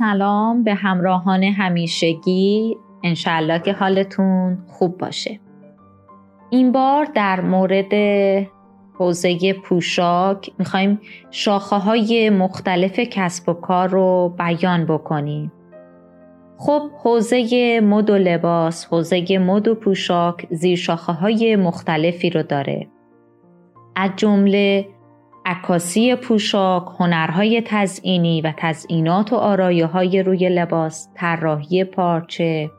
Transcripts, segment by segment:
سلام به همراهان همیشگی. انشالله که حالتون خوب باشه. این بار در مورد حوزه پوشاک می‌خوایم شاخه های مختلف کسب و کار رو بیان بکنیم. خب حوزه مد و لباس، حوزه مد و پوشاک زیر شاخه های مختلفی رو داره. از جمله عکاسی پوشاک، هنرهای تزئینی و تزئینات و آرایه های روی لباس، طراحی پارچه،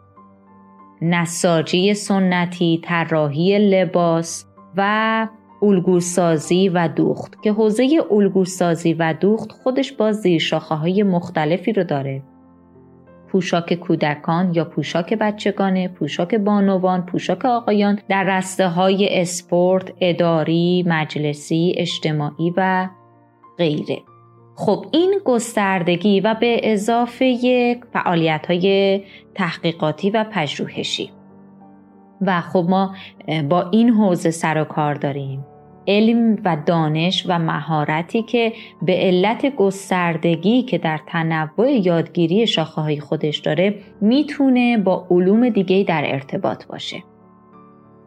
نساجی سنتی، طراحی لباس و الگوسازی و دوخت که حوزه الگوسازی و دوخت خودش با زیر شاخه های مختلفی رو داره. پوشاک کودکان یا پوشاک بچگانه، پوشاک بانوان، پوشاک آقایان در رسته های اسپورت، اداری، مجلسی، اجتماعی و غیره. خب این گستردگی و به اضافه فعالیت های تحقیقاتی و پژوهشی و خب ما با این حوزه سر و کار داریم علم و دانش و مهارتی که به علت گستردگی که در تنوع یادگیری شاخه های خودش داره می‌تونه با علوم دیگه در ارتباط باشه.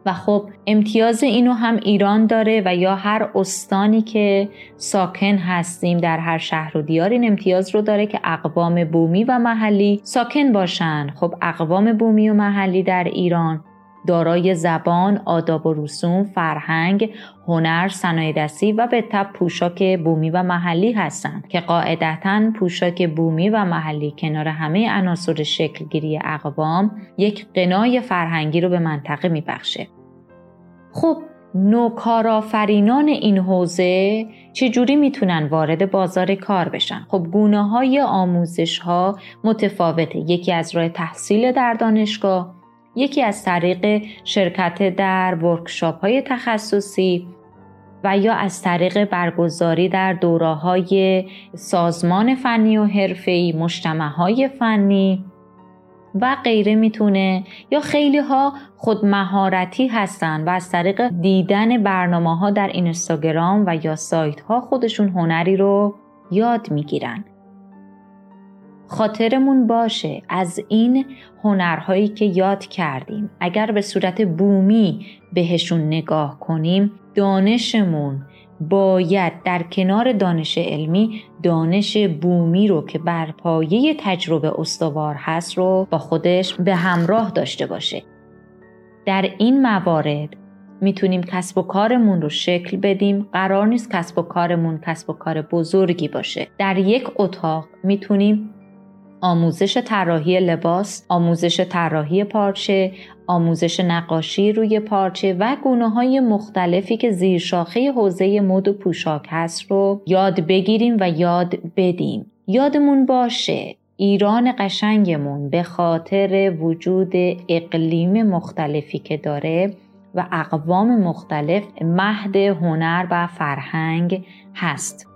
و خب امتیاز اینو هم ایران داره و یا هر استانی که ساکن هستیم در هر شهر و دیار این امتیاز رو داره که اقوام بومی و محلی ساکن باشن. خب اقوام بومی و محلی در ایران دارای زبان، آداب و رسوم، فرهنگ، هنر، صنایع دستی و به تب پوشاک بومی و محلی هستند که قاعدتا پوشاک بومی و محلی کنار همه عناصر شکلگیری اقوام یک قنای فرهنگی رو به منطقه میبخشه. خب نوکارآفرینان این حوزه چجوری می‌تونن وارد بازار کار بشن خب گونه های آموزش ها متفاوته یکی از راه تحصیل در دانشگاه یکی از طریق شرکت در ورکشاپ های تخصصی و یا از طریق برگزاری در دوره های سازمان فنی و حرفه‌ای، مجتمع های فنی و غیره می‌تونه یا خیلی ها خود مهارتی هستن و از طریق دیدن برنامه ها در اینستاگرام و یا سایت ها خودشون هنری رو یاد می‌گیرن. خاطرمون باشه از این هنرهایی که یاد کردیم. اگر به صورت بومی بهشون نگاه کنیم دانشمون باید در کنار دانش علمی دانش بومی رو که بر پایه تجربه استوار هست رو با خودش به همراه داشته باشه. در این موارد می‌تونیم کسب و کارمون رو شکل بدیم. قرار نیست کسب و کارمون کسب و کار بزرگی باشه. در یک اتاق می‌تونیم آموزش طراحی لباس، آموزش طراحی پارچه، آموزش نقاشی روی پارچه و گونه های مختلفی که زیر شاخه حوزه مد و پوشاک هست رو یاد بگیریم و یاد بدیم. یادمون باشه ایران قشنگمون به خاطر وجود اقلیم مختلفی که داره و اقوام مختلف مهد هنر و فرهنگ هست.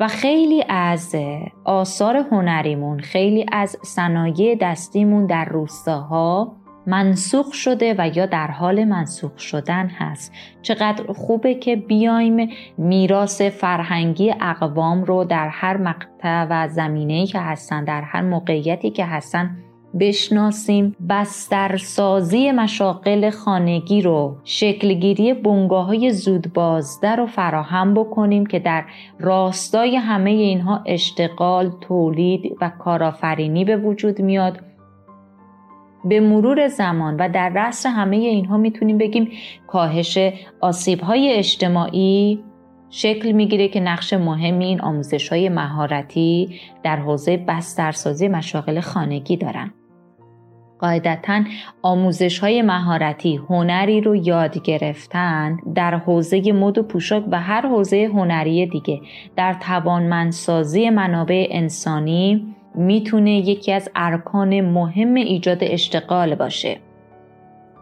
و خیلی از آثار هنریمون خیلی از صنایع دستیمون در روستاها منسوخ شده و یا در حال منسوخ شدن هست. چقدر خوبه که بیایم میراث فرهنگی اقوام رو در هر مقطع و زمینه‌ای که هستن در هر موقعیتی که هستن بشناسیم بسترسازی مشاقل خانگی رو شکلگیری بنگاه های زود بازده رو فراهم بکنیم که در راستای همه اینها اشتغال، تولید و کارآفرینی به وجود میاد به مرور زمان و در رأس همه اینها می‌تونیم بگیم کاهش آسیب های اجتماعی شکل می‌گیره که نقش مهمی این آموزش های مهارتی در حوزه بسترسازی مشاغل خانگی دارن. قاعدتا آموزش های مهارتی هنری رو یاد گرفتن در حوزه مد و پوشاک و هر حوزه هنری دیگه. در توانمندسازی منابع انسانی می‌تونه یکی از ارکان مهم ایجاد اشتغال باشه.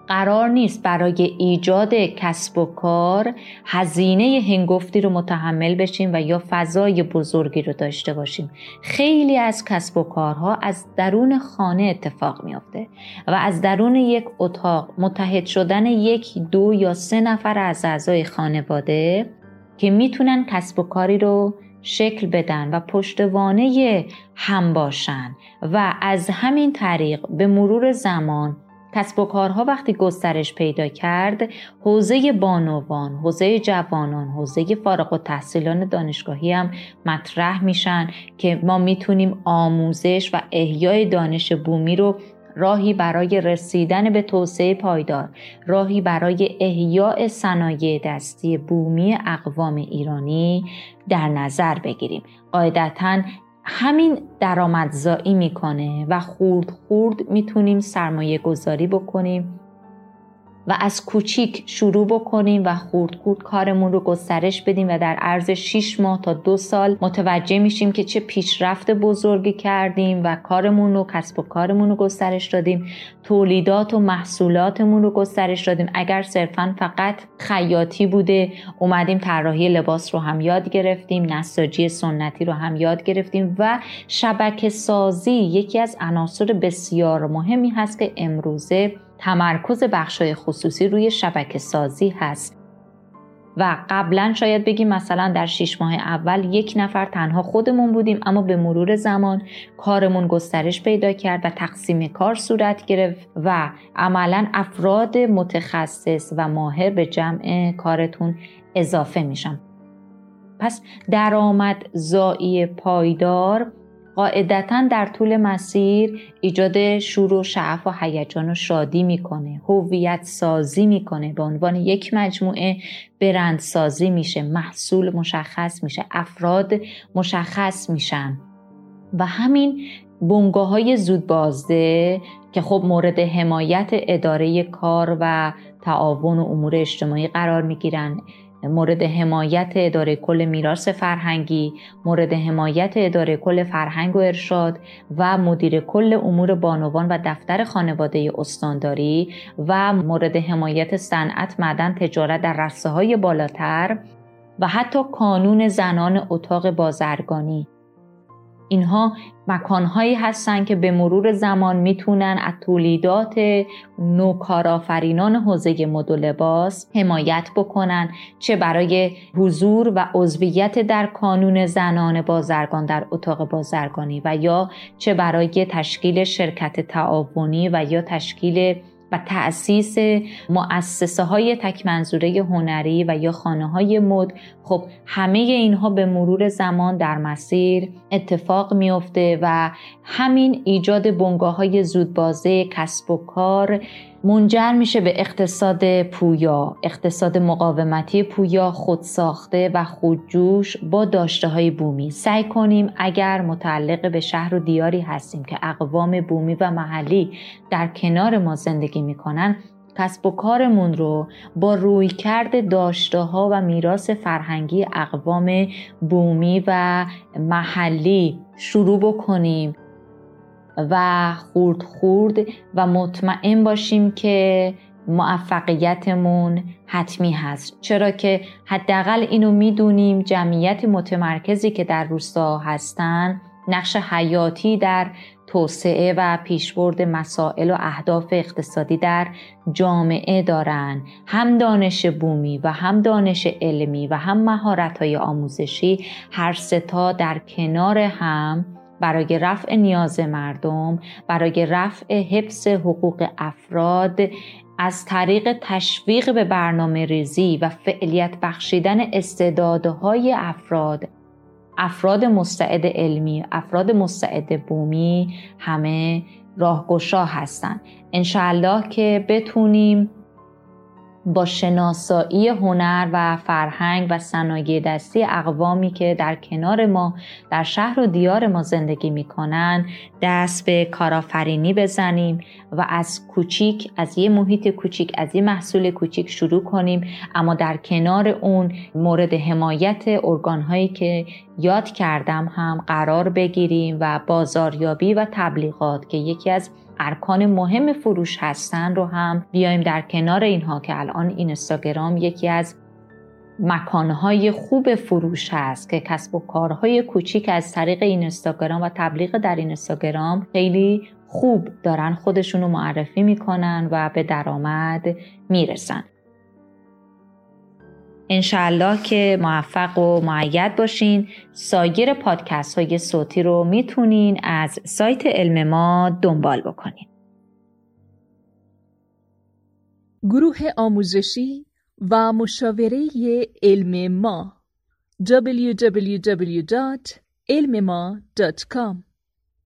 قرار نیست برای ایجاد کسب و کار هزینه هنگفتی رو متحمل بشیم و یا فضای بزرگی رو داشته باشیم. خیلی از کسب و کارها از درون خانه اتفاق میافته و از درون یک اتاق متحد شدن یک دو یا سه نفر از اعضای خانواده که می‌تونن کسب و کاری رو شکل بدن و پشتوانه هم باشن و از همین طریق به مرور زمان کسب و کارها وقتی گسترش پیدا کرد حوزه بانوان، حوزه جوانان، حوزه فارغ و تحصیلان دانشگاهی هم مطرح میشن که ما می‌تونیم آموزش و احیای دانش بومی رو راهی برای رسیدن به توسعه پایدار راهی برای احیاء صنایع دستی بومی اقوام ایرانی در نظر بگیریم. قاعدتا همین درآمدزایی می‌کنه و خورد خورد می‌تونیم سرمایه گذاری بکنیم. و از کوچیک شروع بکنیم و خورد خورد کارمون رو گسترش بدیم و در عرض 6 ماه تا دو سال متوجه میشیم که چه پیشرفت بزرگی کردیم و کارمون رو کسب و کارمون رو گسترش دادیم. تولیدات و محصولاتمون رو گسترش دادیم. اگر صرفا فقط خیاطی بوده اومدیم طراحی لباس رو هم یاد گرفتیم نساجی سنتی رو هم یاد گرفتیم و شبکه سازی یکی از عناصر بسیار مهمی هست که امروزه تمرکز بخشای خصوصی روی شبکه سازی هست. و قبلا شاید بگیم مثلا در شیش ماه اول یک نفر تنها خودمون بودیم اما به مرور زمان کارمون گسترش پیدا کرد و تقسیم کار صورت گرفت و عملا افراد متخصص و ماهر به جمع کارتون اضافه میشن. پس درآمد زایی پایدار قاعدتا در طول مسیر ایجاد شور و شعف و هیجان و شادی می‌کنه هویت سازی می‌کنه. به عنوان یک مجموعه برند سازی میشه محصول مشخص میشه افراد مشخص میشن. و همین بنگاه های زود بازده که خب مورد حمایت اداره کار و تعاون و امور اجتماعی قرار می‌گیرن. مورد حمایت اداره کل میراث فرهنگی مورد حمایت اداره کل فرهنگ و ارشاد و مدیر کل امور بانوان و دفتر خانواده استانداری و مورد حمایت صنعت معدن تجارت در رسته های بالاتر و حتی کانون زنان اتاق بازرگانی. اینها مکانهایی هستند که به مرور زمان می‌تونن از تولیدات نوکارآفرینان حوزه مد و لباس حمایت بکنن چه برای حضور و عضویت در کانون زنان بازرگان در اتاق بازرگانی و یا چه برای تشکیل شرکت تعاونی و یا تشکیل و تأسیس مؤسسه های تک منظوره هنری و یا خانه های مد. خب همه اینها به مرور زمان در مسیر اتفاق میفته و همین ایجاد بنگاه های زودبازه کسب و کار منجر میشه به اقتصاد پویا اقتصاد مقاومتی پویا خودساخته و خودجوش با داشته های بومی. سعی کنیم اگر متعلق به شهر و دیاری هستیم که اقوام بومی و محلی در کنار ما زندگی می‌کنن کسب و کارمون رو با روی کرد داشته ها و میراث فرهنگی اقوام بومی و محلی شروع بکنیم. و خورد خورد و مطمئن باشیم که موفقیتمون حتمی هست. چرا که حداقل اینو می‌دونیم جمعیت متمرکزی که در روستا هستن نقش حیاتی در توسعه و پیشبرد مسائل و اهداف اقتصادی در جامعه دارند هم دانش بومی و هم دانش علمی و هم مهارت های آموزشی هر ستا در کنار هم برای رفع نیاز مردم برای رفع حفظ حقوق افراد از طریق تشویق به برنامه ریزی و فعلیت بخشیدن استعدادهای افراد افراد مستعد علمی افراد مستعد بومی همه راهگشا هستند انشاءالله که بتونیم با شناسایی هنر و فرهنگ و صنایع دستی اقوامی که در کنار ما در شهر و دیار ما زندگی می‌کنن دست به کارآفرینی بزنیم و از کوچیک از یه محیط کوچیک از یه محصول کوچیک شروع کنیم. اما در کنار اون مورد حمایت ارگانهایی که یاد کردم هم قرار بگیریم و بازاریابی و تبلیغات که یکی از ارکان مهم فروش هستن رو هم بیایم در کنار اینها که الان این اینستاگرام یکی از مکانهای خوب فروش هست که کسب و کارهای کوچیک از طریق این اینستاگرام و تبلیغ در این اینستاگرام خیلی خوب دارن خودشون رو معرفی می‌کنن و به درآمد می‌رسن. انشالله که موفق و معید باشین. سایر پادکست های صوتی رو می‌تونین از سایت علم ما دنبال بکنین. گروه آموزشی و مشاوره علم ما www.ilmema.com